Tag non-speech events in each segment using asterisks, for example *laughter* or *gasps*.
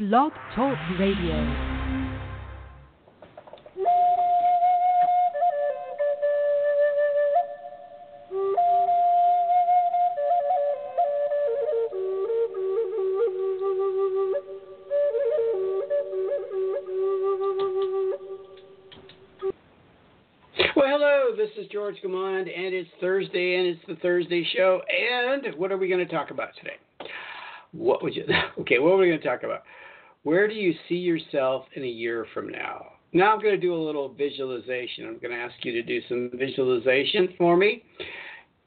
Blog Talk Radio. This is George Gamond, and it's Thursday, and it's the Thursday show. And what are we going to talk about today? What would you? *laughs* Okay, what are we going to talk about? Where do you see yourself in a year from now? Now I'm going to do a little visualization. I'm going to ask you to do some visualization for me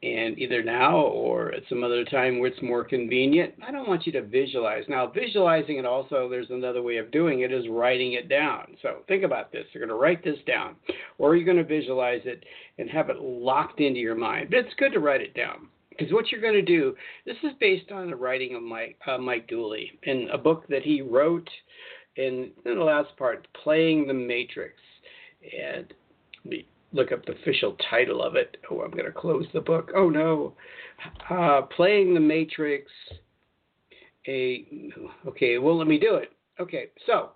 and either now or at some other time where it's more convenient. I don't want you to visualize. Now, visualizing it also, there's another way of doing it, is writing it down. So think about this. You're going to write this down, or you're going to visualize it and have it locked into your mind. But it's good to write it down. Because what you're going to do, this is based on the writing of Mike, uh, Mike Dooley in a book that he wrote in, in the last part, Playing the Matrix. And let me look up the official title of it. Oh, I'm going to close the book. Oh no, uh, playing the Matrix. A okay, well let me do it. Okay, so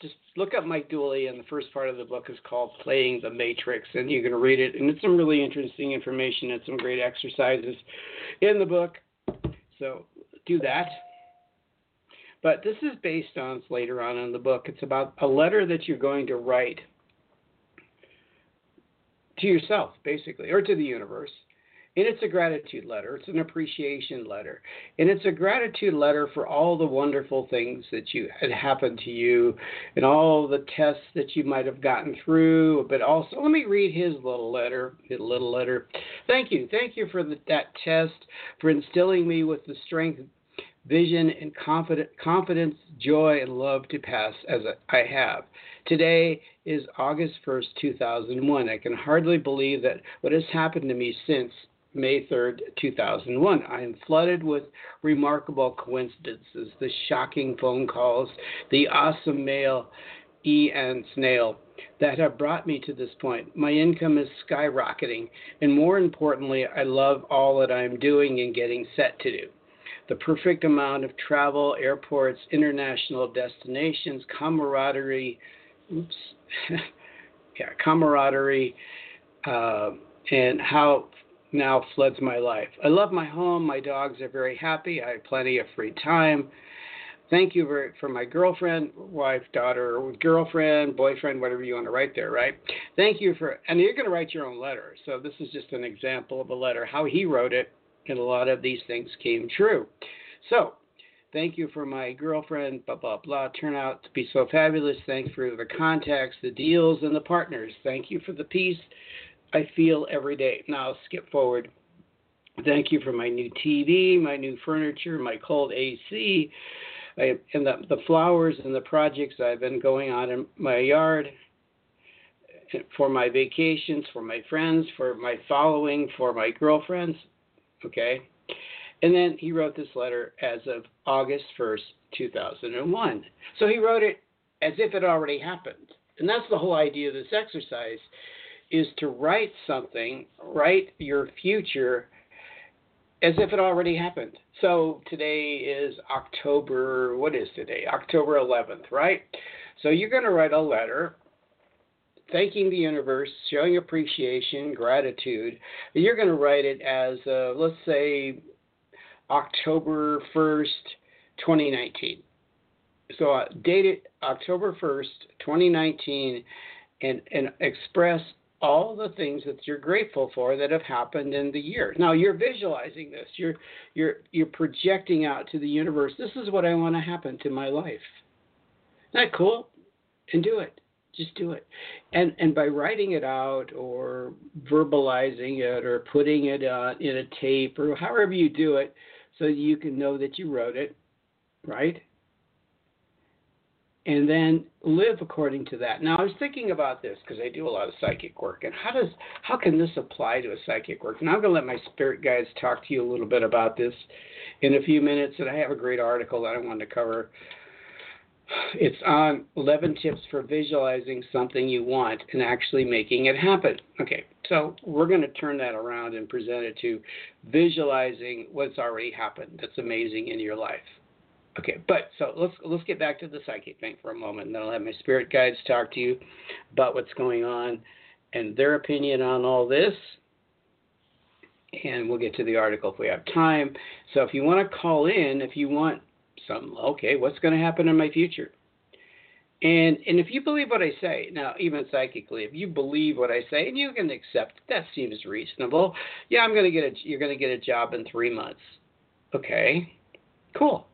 just look up Mike Dooley, and the first part of the book is called Playing the Matrix, and you can read it, and it's some really interesting information and some great exercises in the book. So do that. But this is based on later on in the book. It's about a letter that you're going to write to yourself, basically, or to the universe. And it's a gratitude letter. It's an appreciation letter. And it's a gratitude letter for all the wonderful things that you had happened to you and all the tests that you might have gotten through. But also, let me read his little letter. His little letter. Thank you. Thank you for the, that test, for instilling me with the strength, vision, and confidence, joy, and love to pass as I have. Today is August 1st, 2001. I can hardly believe that what has happened to me since May 3rd, 2001. I am flooded with remarkable coincidences, the shocking phone calls, the awesome mail, E. and snail that have brought me to this point. My income is skyrocketing, and more importantly, I love all that I'm doing and getting set to do. The perfect amount of travel, airports, international destinations, camaraderie, oops, *laughs* yeah, camaraderie, uh, and how now floods my life. I love my home. My dogs are very happy. I have plenty of free time. Thank you very, for my girlfriend, wife, daughter, girlfriend, boyfriend, whatever you want to write there, right? Thank you for, and you're going to write your own letter. So this is just an example of a letter, how he wrote it, and a lot of these things came true. So Thank you for my girlfriend, blah, blah, blah. Turn out to be so fabulous. Thanks for the contacts, the deals, and the partners. Thank you for the peace I feel every day. Now, I'll skip forward. Thank you for my new TV, my new furniture, my cold AC, I, and the, the flowers and the projects I've been going on in my yard, for my vacations, for my friends, for my following, for my girlfriends. Okay. And then he wrote this letter as of August 1st, 2001. So he wrote it as if it already happened. And that's the whole idea of this exercise is to write something, write your future as if it already happened. So today is October, what is today? October 11th, right? So you're going to write a letter thanking the universe, showing appreciation, gratitude. You're going to write it as, uh, let's say, October 1st, 2019. So uh, date it October 1st, 2019, and, and express all the things that you're grateful for that have happened in the year. Now you're visualizing this. You're you're you're projecting out to the universe. This is what I want to happen to my life. Isn't that cool? And do it. Just do it. And and by writing it out or verbalizing it or putting it uh, in a tape or however you do it, so you can know that you wrote it, right? And then live according to that. Now I was thinking about this because I do a lot of psychic work, and how does how can this apply to a psychic work? And I'm going to let my spirit guides talk to you a little bit about this in a few minutes, and I have a great article that I want to cover it's on 11 tips for visualizing something you want and actually making it happen. Okay, so we're going to turn that around and present it to visualizing what's already happened that's amazing in your life. Okay, but so let's let's get back to the psychic thing for a moment, and then I'll have my spirit guides talk to you about what's going on and their opinion on all this. And we'll get to the article if we have time. So if you want to call in, if you want some, okay, what's going to happen in my future? And and if you believe what I say, now even psychically, if you believe what I say and you can accept that seems reasonable. Yeah, I'm gonna get a you're gonna get a job in three months. Okay. Cool.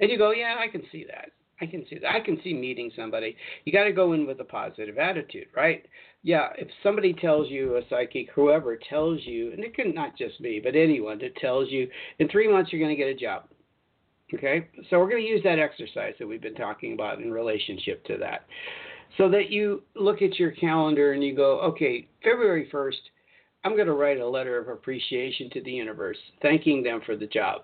And you go, Yeah, I can see that. I can see that. I can see meeting somebody. You gotta go in with a positive attitude, right? Yeah, if somebody tells you, a psychic, whoever tells you, and it can not just me, but anyone that tells you in three months you're gonna get a job Okay, so we're going to use that exercise that we've been talking about in relationship to that. So that you look at your calendar and you go, okay, February 1st, I'm going to write a letter of appreciation to the universe, thanking them for the job.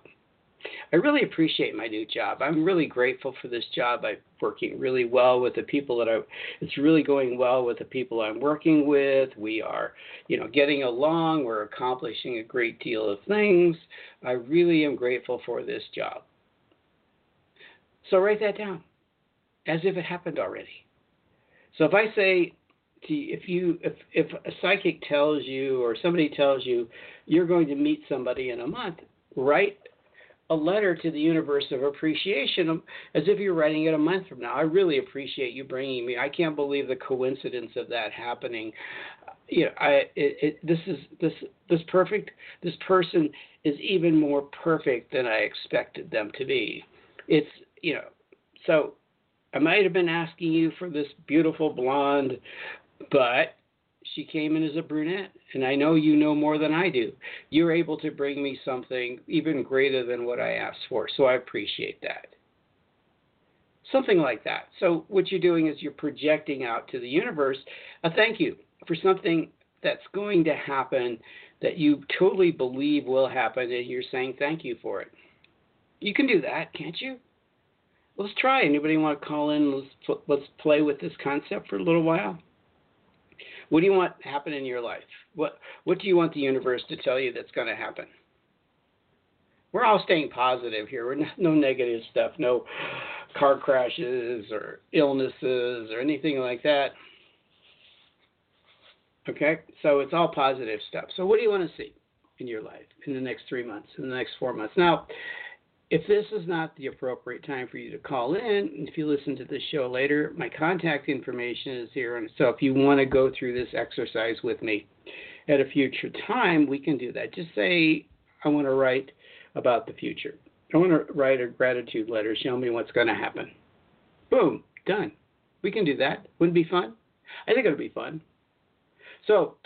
I really appreciate my new job. I'm really grateful for this job. I'm working really well with the people that I. It's really going well with the people I'm working with. We are, you know, getting along. We're accomplishing a great deal of things. I really am grateful for this job. So write that down as if it happened already. So if I say if you if if a psychic tells you or somebody tells you you're going to meet somebody in a month, write a letter to the universe of appreciation as if you're writing it a month from now. I really appreciate you bringing me. I can't believe the coincidence of that happening. Uh, you know, I it, it, this is this this perfect. This person is even more perfect than I expected them to be. It's you know, so I might have been asking you for this beautiful blonde, but she came in as a brunette, and I know you know more than I do. You're able to bring me something even greater than what I asked for, so I appreciate that. Something like that. So, what you're doing is you're projecting out to the universe a thank you for something that's going to happen that you totally believe will happen, and you're saying thank you for it. You can do that, can't you? let's try. Anybody want to call in? Let's let's play with this concept for a little while. What do you want to happen in your life? What what do you want the universe to tell you that's going to happen? We're all staying positive here. We're not, no negative stuff, no car crashes or illnesses or anything like that. Okay, so it's all positive stuff. So what do you want to see in your life in the next three months, in the next four months? Now, if this is not the appropriate time for you to call in, if you listen to this show later, my contact information is here. And so if you want to go through this exercise with me at a future time, we can do that. Just say, I want to write about the future. I want to write a gratitude letter. Show me what's going to happen. Boom, done. We can do that. Wouldn't it be fun? I think it would be fun. So,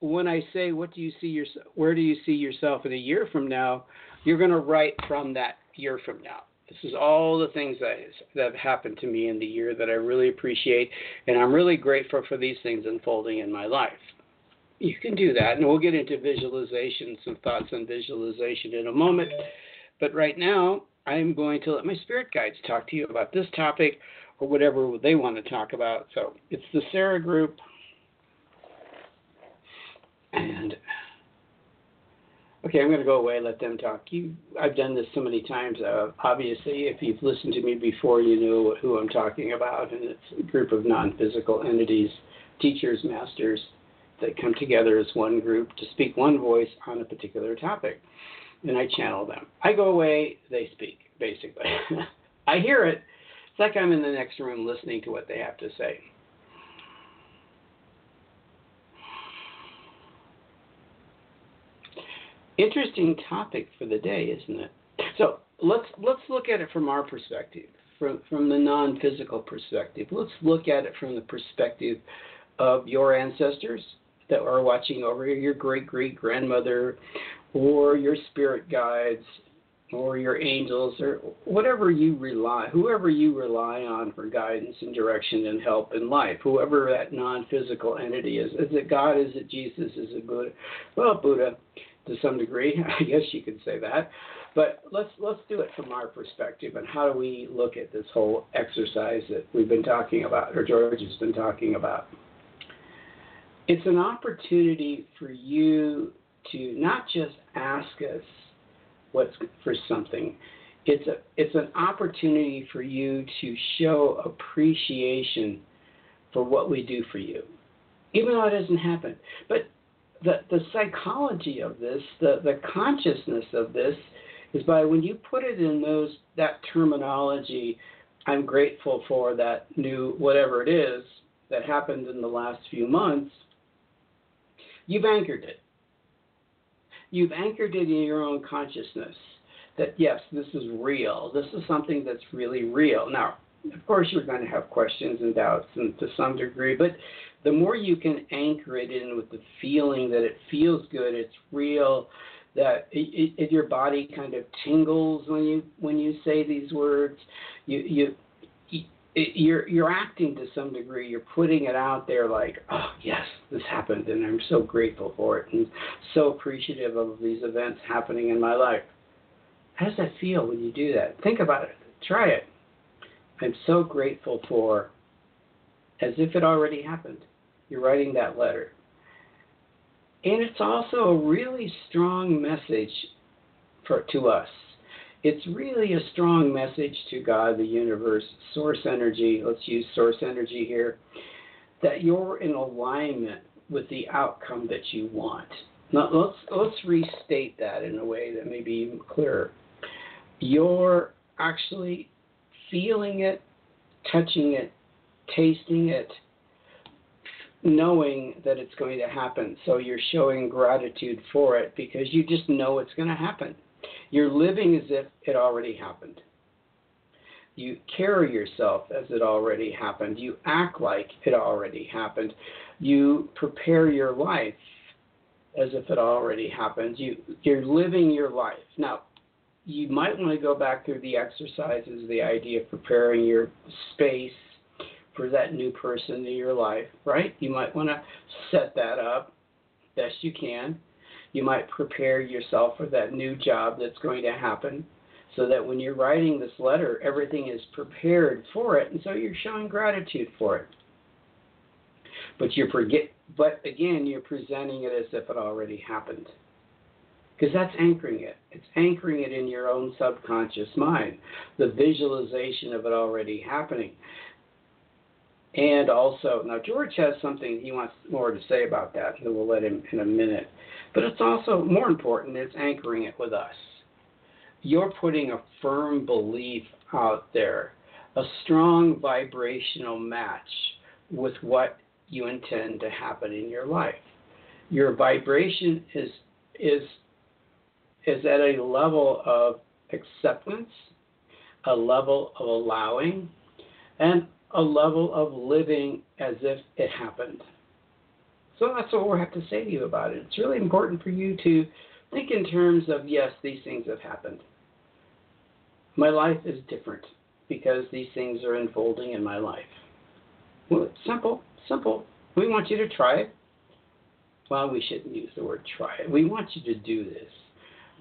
when I say, what do you see yourself? Where do you see yourself in a year from now? You're going to write from that year from now. This is all the things that, that have happened to me in the year that I really appreciate, and I'm really grateful for these things unfolding in my life. You can do that, and we'll get into visualization, some thoughts on visualization in a moment. But right now, I'm going to let my spirit guides talk to you about this topic or whatever they want to talk about. So it's the Sara Group. And Okay, I'm going to go away. Let them talk. You, I've done this so many times. Uh, obviously, if you've listened to me before, you know who I'm talking about, and it's a group of non-physical entities, teachers, masters, that come together as one group to speak one voice on a particular topic, and I channel them. I go away, they speak. Basically, *laughs* I hear it. It's like I'm in the next room listening to what they have to say. Interesting topic for the day, isn't it? So let's let's look at it from our perspective, from from the non-physical perspective. Let's look at it from the perspective of your ancestors that are watching over you, your great great grandmother, or your spirit guides, or your angels, or whatever you rely, whoever you rely on for guidance and direction and help in life, whoever that non-physical entity is. Is it God? Is it Jesus? Is it Buddha? Well, Buddha to some degree. *laughs* I guess you could say that. But let's let's do it from our perspective and how do we look at this whole exercise that we've been talking about, or George has been talking about. It's an opportunity for you to not just ask us what's for something. it's a it's an opportunity for you to show appreciation for what we do for you, even though it doesn't happen. But the the psychology of this, the the consciousness of this, is by when you put it in those that terminology. I'm grateful for that new whatever it is that happened in the last few months. You've anchored it. You've anchored it in your own consciousness that yes, this is real. This is something that's really real. Now, of course, you're going to have questions and doubts, and to some degree, but the more you can anchor it in with the feeling that it feels good, it's real, that it, it, your body kind of tingles when you when you say these words, you you. You're you're acting to some degree. You're putting it out there like, oh yes, this happened, and I'm so grateful for it, and so appreciative of these events happening in my life. How does that feel when you do that? Think about it. Try it. I'm so grateful for, as if it already happened. You're writing that letter. And it's also a really strong message for to us. It's really a strong message to God, the universe, source energy. Let's use source energy here. That you're in alignment with the outcome that you want. Now let's let's restate that in a way that may be even clearer you're actually feeling it, touching it, tasting it, knowing that it's going to happen. So you're showing gratitude for it because you just know it's going to happen. You're living as if it already happened. You carry yourself as it already happened. You act like it already happened. You prepare your life as if it already happened. You, you're living your life. Now, you might want to go back through the exercises, the idea of preparing your space for that new person in your life, right? You might want to set that up best you can. You might prepare yourself for that new job that's going to happen so that when you're writing this letter, everything is prepared for it, and so you're showing gratitude for it. But you forget, but again, you're presenting it as if it already happened because that's anchoring it. It's anchoring it in your own subconscious mind, the visualization of it already happening. And also, now George has something he wants more to say about that, and we'll let him in a minute. But it's also more important, it's anchoring it with us. You're putting a firm belief out there, a strong vibrational match with what you intend to happen in your life. Your vibration is is is at a level of acceptance, a level of allowing, and a level of living as if it happened. So that's what we have to say to you about it. It's really important for you to think in terms of yes, these things have happened. My life is different because these things are unfolding in my life. Well, it's simple, simple. We want you to try it. Well, we shouldn't use the word try it. We want you to do this.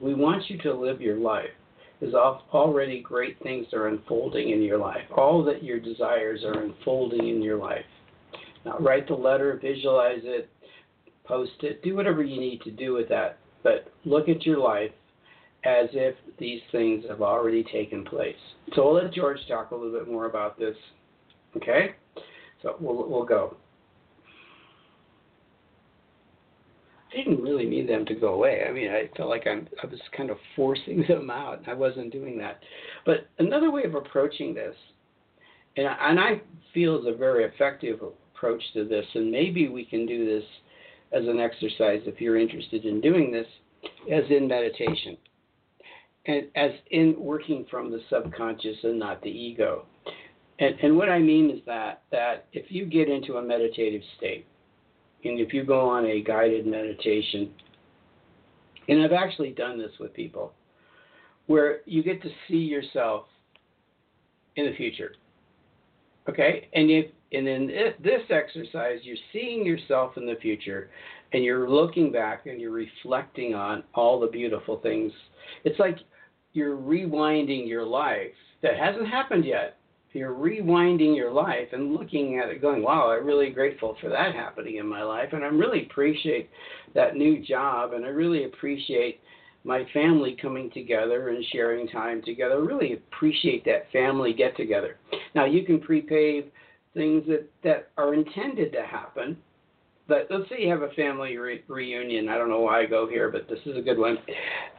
We want you to live your life as already great things are unfolding in your life. All that your desires are unfolding in your life. Now, write the letter, visualize it, post it, do whatever you need to do with that. But look at your life as if these things have already taken place. So we'll let George talk a little bit more about this. Okay? So we'll, we'll go. Didn't really need them to go away. I mean, I felt like I'm, I was kind of forcing *laughs* them out. I wasn't doing that. But another way of approaching this, and I, and I feel is a very effective approach to this, and maybe we can do this as an exercise if you're interested in doing this, as in meditation, and as in working from the subconscious and not the ego. And, and what I mean is that that if you get into a meditative state, and if you go on a guided meditation, and I've actually done this with people, where you get to see yourself in the future. Okay? And if and in this exercise, you're seeing yourself in the future and you're looking back and you're reflecting on all the beautiful things. It's like you're rewinding your life that hasn't happened yet you're rewinding your life and looking at it going, wow, I'm really grateful for that happening in my life. And I really appreciate that new job. And I really appreciate my family coming together and sharing time together. I Really appreciate that family get together. Now you can prepave things that, that are intended to happen. But let's say you have a family re- reunion. I don't know why I go here, but this is a good one.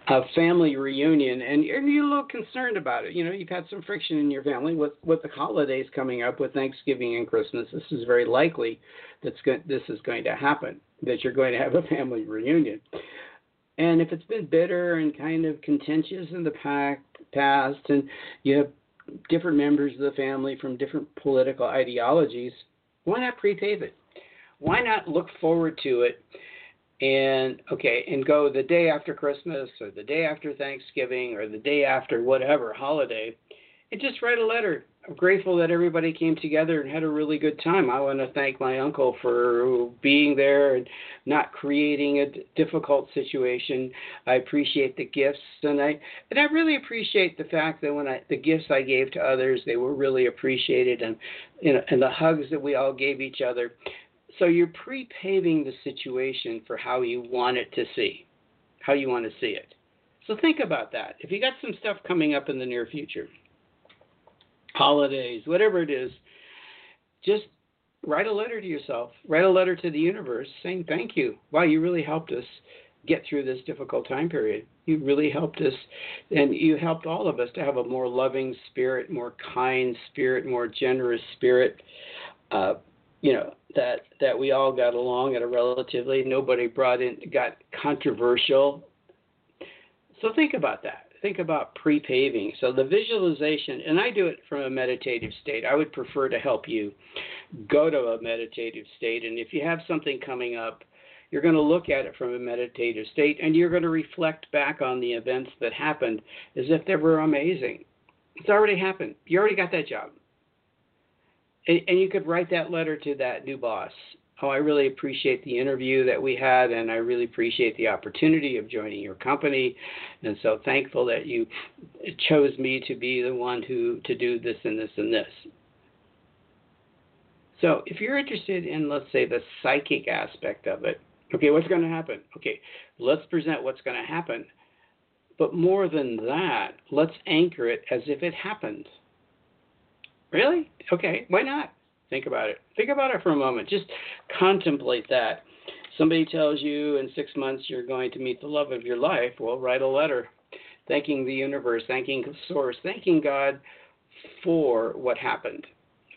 A family reunion, and you're, you're a little concerned about it. You know, you've had some friction in your family with with the holidays coming up, with Thanksgiving and Christmas. This is very likely that's go- this is going to happen. That you're going to have a family reunion. And if it's been bitter and kind of contentious in the past, and you have different members of the family from different political ideologies, why not prepave it? Why not look forward to it and okay, and go the day after Christmas or the day after Thanksgiving or the day after whatever holiday and just write a letter I'm grateful that everybody came together and had a really good time. I want to thank my uncle for being there and not creating a difficult situation. I appreciate the gifts and I and I really appreciate the fact that when I the gifts I gave to others, they were really appreciated and you know, and the hugs that we all gave each other. So you're pre-paving the situation for how you want it to see, how you want to see it. So think about that. If you got some stuff coming up in the near future, holidays, whatever it is, just write a letter to yourself, write a letter to the universe saying thank you. Wow, you really helped us get through this difficult time period. You really helped us, and you helped all of us to have a more loving spirit, more kind spirit, more generous spirit. Uh, you know that that we all got along at a relatively nobody brought in got controversial. So think about that think about pre-paving. So the visualization, and I do it from a meditative state. I would prefer to help you go to a meditative state. And if you have something coming up, you're going to look at it from a meditative state and you're going to reflect back on the events that happened as if they were amazing. It's already happened. You already got that job. And, and you could write that letter to that new boss Oh, I really appreciate the interview that we had, and I really appreciate the opportunity of joining your company. And so thankful that you chose me to be the one who to do this and this and this. So if you're interested in, let's say, the psychic aspect of it, okay, what's going to happen? Okay, let's present what's going to happen. But more than that, let's anchor it as if it happened. Really? Okay, why not? Think about it. Think about it for a moment. Just contemplate that. Somebody tells you in six months you're going to meet the love of your life. Well, write a letter thanking the universe, thanking the Source, thanking God for what happened.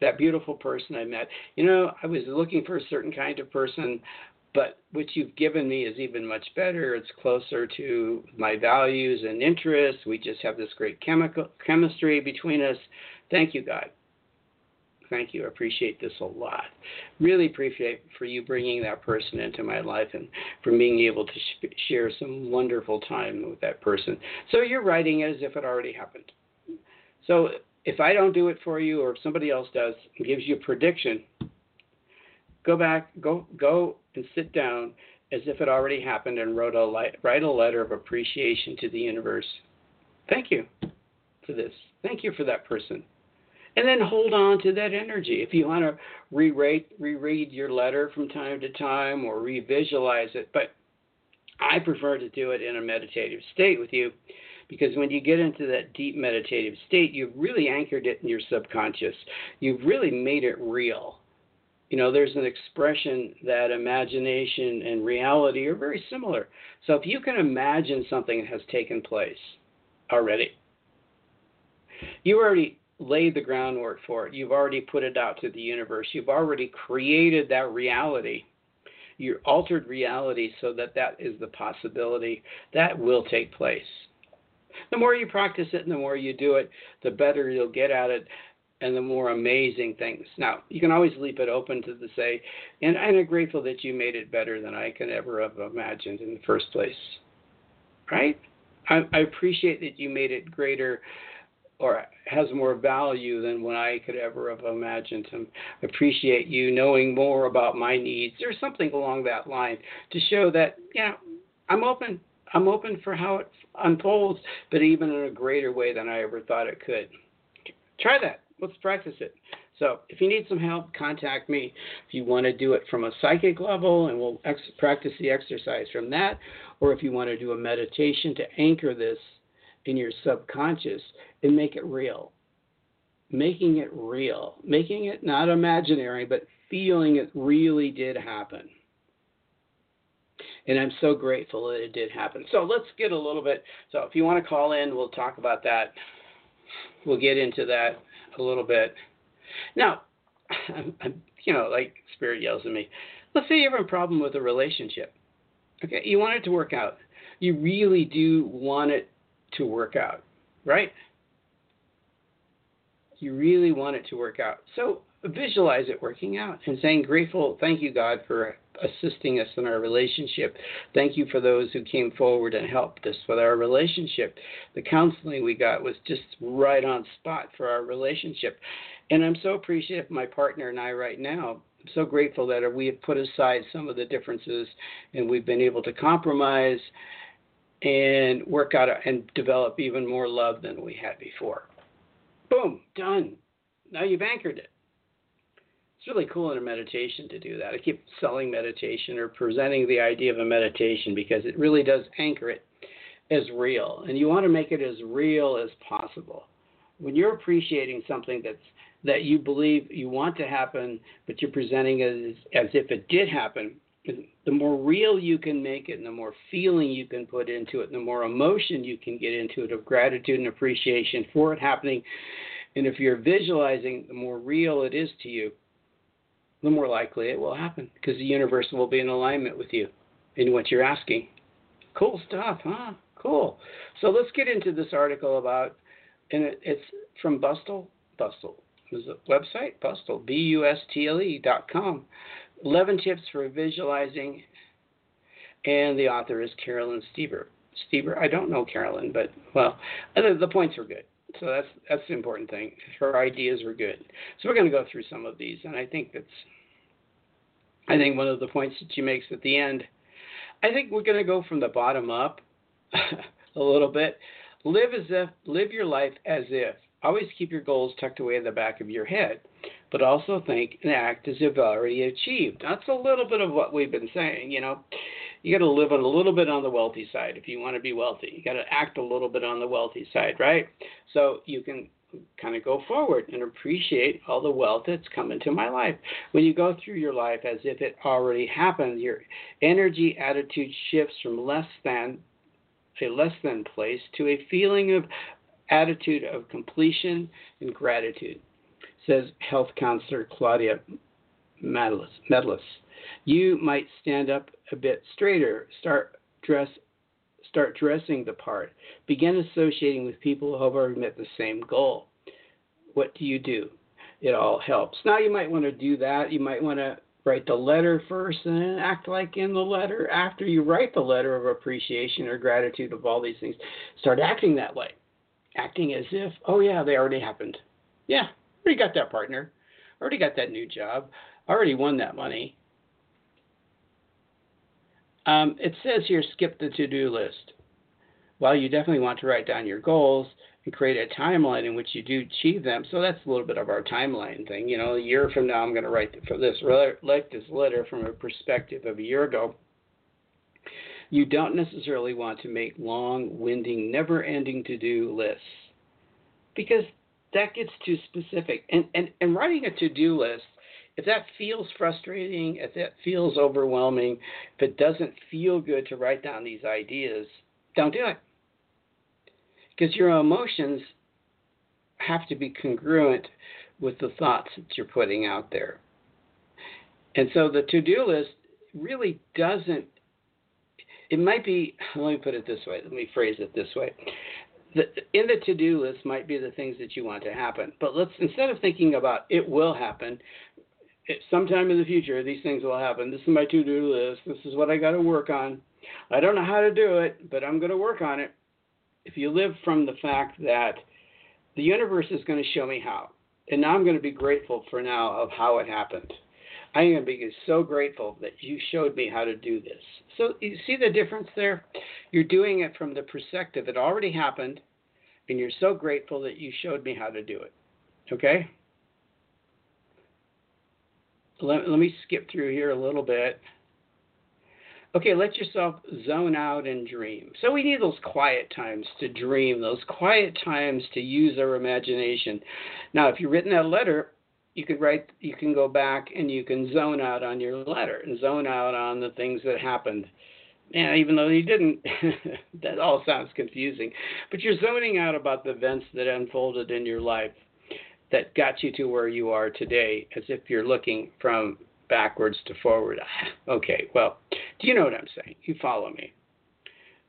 That beautiful person I met. You know, I was looking for a certain kind of person, but what you've given me is even much better. It's closer to my values and interests. We just have this great chemical chemistry between us. Thank you, God thank you. I appreciate this a lot. Really appreciate for you bringing that person into my life and for being able to sh- share some wonderful time with that person. So you're writing it as if it already happened. So if I don't do it for you or if somebody else does and gives you a prediction, go back, go go and sit down as if it already happened and wrote a li- write a letter of appreciation to the universe. Thank you for this. Thank you for that person and then hold on to that energy. If you want to re-rate, reread your letter from time to time or revisualize it, but I prefer to do it in a meditative state with you because when you get into that deep meditative state, you've really anchored it in your subconscious. You've really made it real. You know, there's an expression that imagination and reality are very similar. So if you can imagine something has taken place already, you already laid the groundwork for it. You've already put it out to the universe. You've already created that reality. You altered reality so that that is the possibility that will take place. The more you practice it and the more you do it, the better you'll get at it and the more amazing things. Now, you can always leave it open to the say, and I'm grateful that you made it better than I could ever have imagined in the first place. Right? I, I appreciate that you made it greater or has more value than what I could ever have imagined. And appreciate you knowing more about my needs or something along that line to show that, you know, I'm open. I'm open for how it unfolds, but even in a greater way than I ever thought it could. Try that. Let's practice it. So if you need some help, contact me. If you want to do it from a psychic level, and we'll ex- practice the exercise from that, or if you want to do a meditation to anchor this in your subconscious and make it real. Making it real, making it not imaginary, but feeling it really did happen. And I'm so grateful that it did happen. So let's get a little bit. So if you want to call in, we'll talk about that. We'll get into that a little bit. Now, I'm, I'm, you know, like Spirit yells at me. Let's say you have a problem with a relationship. Okay, you want it to work out. You really do want it to work out, right? You really want it to work out. So visualize it working out and saying, grateful, thank you, God, for assisting us in our relationship. Thank you for those who came forward and helped us with our relationship. The counseling we got was just right on spot for our relationship. And I'm so appreciative my partner and I right now. I'm so grateful that we have put aside some of the differences and we've been able to compromise and work out and develop even more love than we had before. Boom, done. Now you've anchored it. It's really cool in a meditation to do that. I keep selling meditation or presenting the idea of a meditation because it really does anchor it as real. And you want to make it as real as possible. When you're appreciating something that's that you believe you want to happen, but you're presenting it as, as if it did happen, the more real you can make it and the more feeling you can put into it and the more emotion you can get into it of gratitude and appreciation for it happening. And if you're visualizing the more real it is to you the more likely it will happen because the universe will be in alignment with you in what you're asking. Cool stuff huh? Cool. So let's get into this article about and it, it's from bustle bustle. Is a website bustle b-u-s-t-l-e dot com 11 Tips for Visualizing, and the author is Carolyn Steber. Steber, I don't know Carolyn, but well, the points were good. So that's that's the important thing. Her ideas were good. So we're going to go through some of these, and I think that's I think one of the points that she makes at the end. I think we're going to go from the bottom up *laughs* a little bit. Live as if live your life as if. Always keep your goals tucked away in the back of your head but also think and act as you've already achieved. That's a little bit of what we've been saying. You know, you got to live a little bit on the wealthy side if you want to be wealthy. You got to act a little bit on the wealthy side, right? So you can kind of go forward and appreciate all the wealth that's come into my life. When you go through your life as if it already happened, your energy attitude shifts from less than a less than place to a feeling of attitude of completion and gratitude says health counselor Claudia Medlis. You might stand up a bit straighter, start dress start dressing the part, begin associating with people who have already met the same goal. What do you do? It all helps. Now you might want to do that. You might want to write the letter first and then act like in the letter after you write the letter of appreciation or gratitude of all these things. Start acting that way. Acting as if, oh yeah, they already happened. Yeah, Already got that partner. Already got that new job. Already won that money. Um, it says here skip the to do list. While you definitely want to write down your goals and create a timeline in which you do achieve them. So that's a little bit of our timeline thing. You know, a year from now, I'm going to write for this write this letter from a perspective of a year ago. You don't necessarily want to make long, winding, never-ending to-do lists because that gets too specific. And, and, and writing a to do list, if that feels frustrating, if that feels overwhelming, if it doesn't feel good to write down these ideas, don't do it. Because your emotions have to be congruent with the thoughts that you're putting out there. And so the to do list really doesn't, it might be, let me put it this way, let me phrase it this way the, in the to-do list might be the things that you want to happen. But let's instead of thinking about it will happen, it, sometime in the future these things will happen. This is my to-do list. This is what I got to work on. I don't know how to do it, but I'm going to work on it. If you live from the fact that the universe is going to show me how, and now I'm going to be grateful for now of how it happened. I am going to be so grateful that you showed me how to do this. So you see the difference there? You're doing it from the perspective it already happened, and you're so grateful that you showed me how to do it. Okay? let, let me skip through here a little bit. Okay, let yourself zone out and dream. So we need those quiet times to dream, those quiet times to use our imagination. Now, if you've written that letter, you could write you can go back and you can zone out on your letter and zone out on the things that happened yeah, even though you didn't, *laughs* that all sounds confusing. But you're zoning out about the events that unfolded in your life that got you to where you are today, as if you're looking from backwards to forward. *sighs* Okay, well, do you know what I'm saying? You follow me.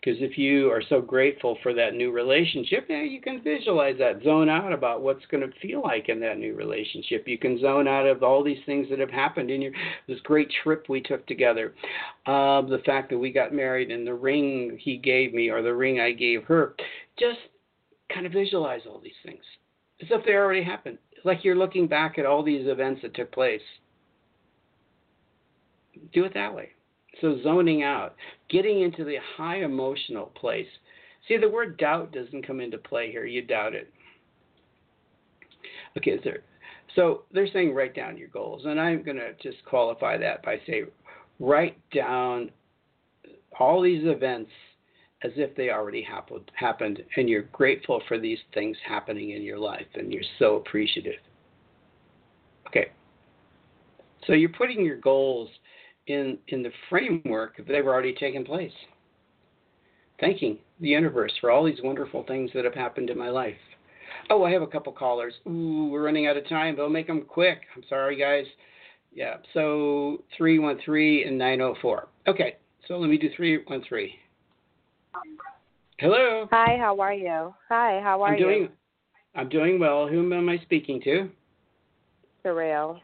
Because if you are so grateful for that new relationship, yeah, you can visualize that, zone out about what's going to feel like in that new relationship. You can zone out of all these things that have happened in your this great trip we took together, uh, the fact that we got married, and the ring he gave me or the ring I gave her. Just kind of visualize all these things as if they already happened. Like you're looking back at all these events that took place. Do it that way. So zoning out, getting into the high emotional place. See, the word doubt doesn't come into play here. You doubt it. Okay, there. So they're saying write down your goals, and I'm going to just qualify that by saying write down all these events as if they already happened, happened, and you're grateful for these things happening in your life, and you're so appreciative. Okay. So you're putting your goals in in the framework they were already taking place. Thanking the universe for all these wonderful things that have happened in my life. Oh, I have a couple callers. Ooh, we're running out of time. They'll make them quick. I'm sorry, guys. Yeah, so 313 and 904. Okay, so let me do 313. Hello. Hi, how are you? Hi, how are I'm doing, you? I'm doing well. Whom am I speaking to? Terrell.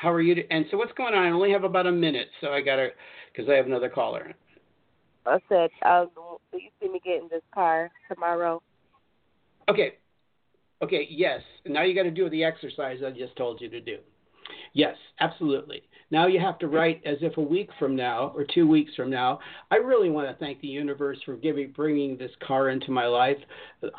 How are you? and so what's going on? I only have about a minute, so I gotta, because I have another caller. I said, do you see me getting this car tomorrow? Okay. Okay. Yes. Now you got to do the exercise I just told you to do. Yes, absolutely. Now you have to write as if a week from now or two weeks from now. I really want to thank the universe for giving bringing this car into my life.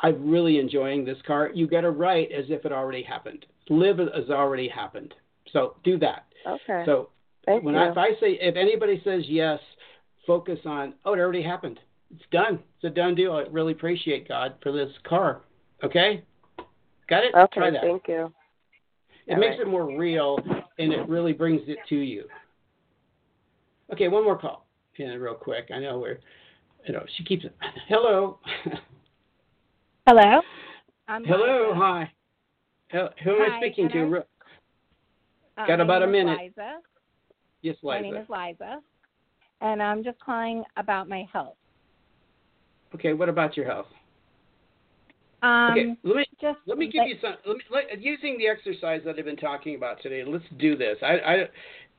I'm really enjoying this car. You got to write as if it already happened. Live as already happened. So do that. Okay. So Thank when you. I, if I say if anybody says yes, focus on oh it already happened. It's done. It's a done deal. I really appreciate God for this car. Okay. Got it? Okay, Try that. thank you. It All makes right. it more real and it really brings it to you. Okay, one more call. Yeah, real quick. I know we're you know, she keeps Hello. Hello. I'm Hello, Liza. hi. Who who am I speaking can to? I- Re- Uh, Got about a minute. Liza. Yes, My name is Liza, and I'm just calling about my health. Okay, what about your health? Um, okay, let me just let me give you some. Let me let, using the exercise that I've been talking about today. Let's do this. I, I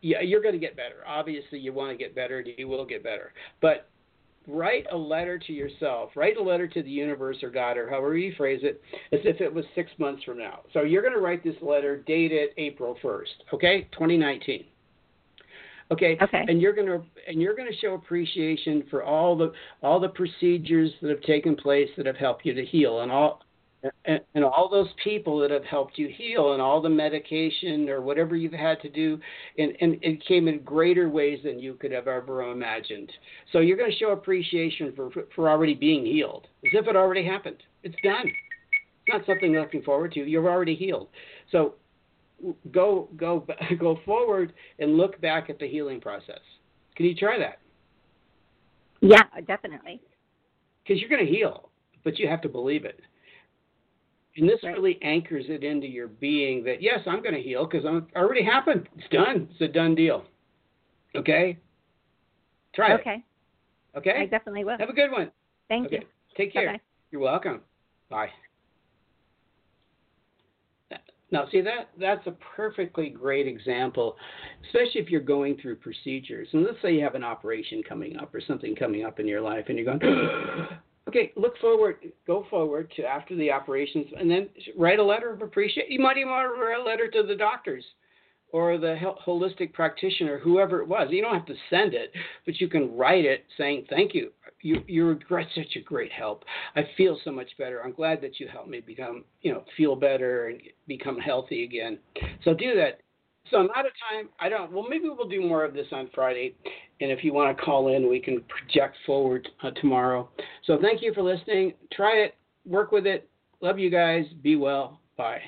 yeah, you're going to get better. Obviously, you want to get better. And you will get better. But write a letter to yourself. Write a letter to the universe or God or however you phrase it, as if it was six months from now. So you're going to write this letter, date it April 1st. Okay, 2019. Okay. Okay. And you're gonna and you're gonna show appreciation for all the all the procedures that have taken place that have helped you to heal, and all and, and all those people that have helped you heal, and all the medication or whatever you've had to do, and, and it came in greater ways than you could have ever imagined. So you're going to show appreciation for for already being healed, as if it already happened. It's done. It's not something you're looking forward to. You're already healed. So go go *laughs* go forward and look back at the healing process. Can you try that? yeah, definitely. Because you're going to heal, but you have to believe it. And this Right. really anchors it into your being that yes, I'm going to heal because I'm already happened. It's done. It's a done deal. Okay. Try Okay, it. Okay. Okay. I definitely will. Have a good one. Thank okay. you. Take care. Bye-bye. You're welcome. Bye. Now, see that that's a perfectly great example, especially if you're going through procedures. And let's say you have an operation coming up or something coming up in your life, and you're going, *gasps* okay, look forward, go forward to after the operations, and then write a letter of appreciation. You might even want to write a letter to the doctors or the holistic practitioner, whoever it was. You don't have to send it, but you can write it saying, "Thank you. You you're gr- such a great help. I feel so much better. I'm glad that you helped me become, you know, feel better and become healthy again." So do that. So I'm out of time. I don't. Well, maybe we'll do more of this on Friday, and if you want to call in, we can project forward uh, tomorrow. So thank you for listening. Try it. Work with it. Love you guys. Be well. Bye.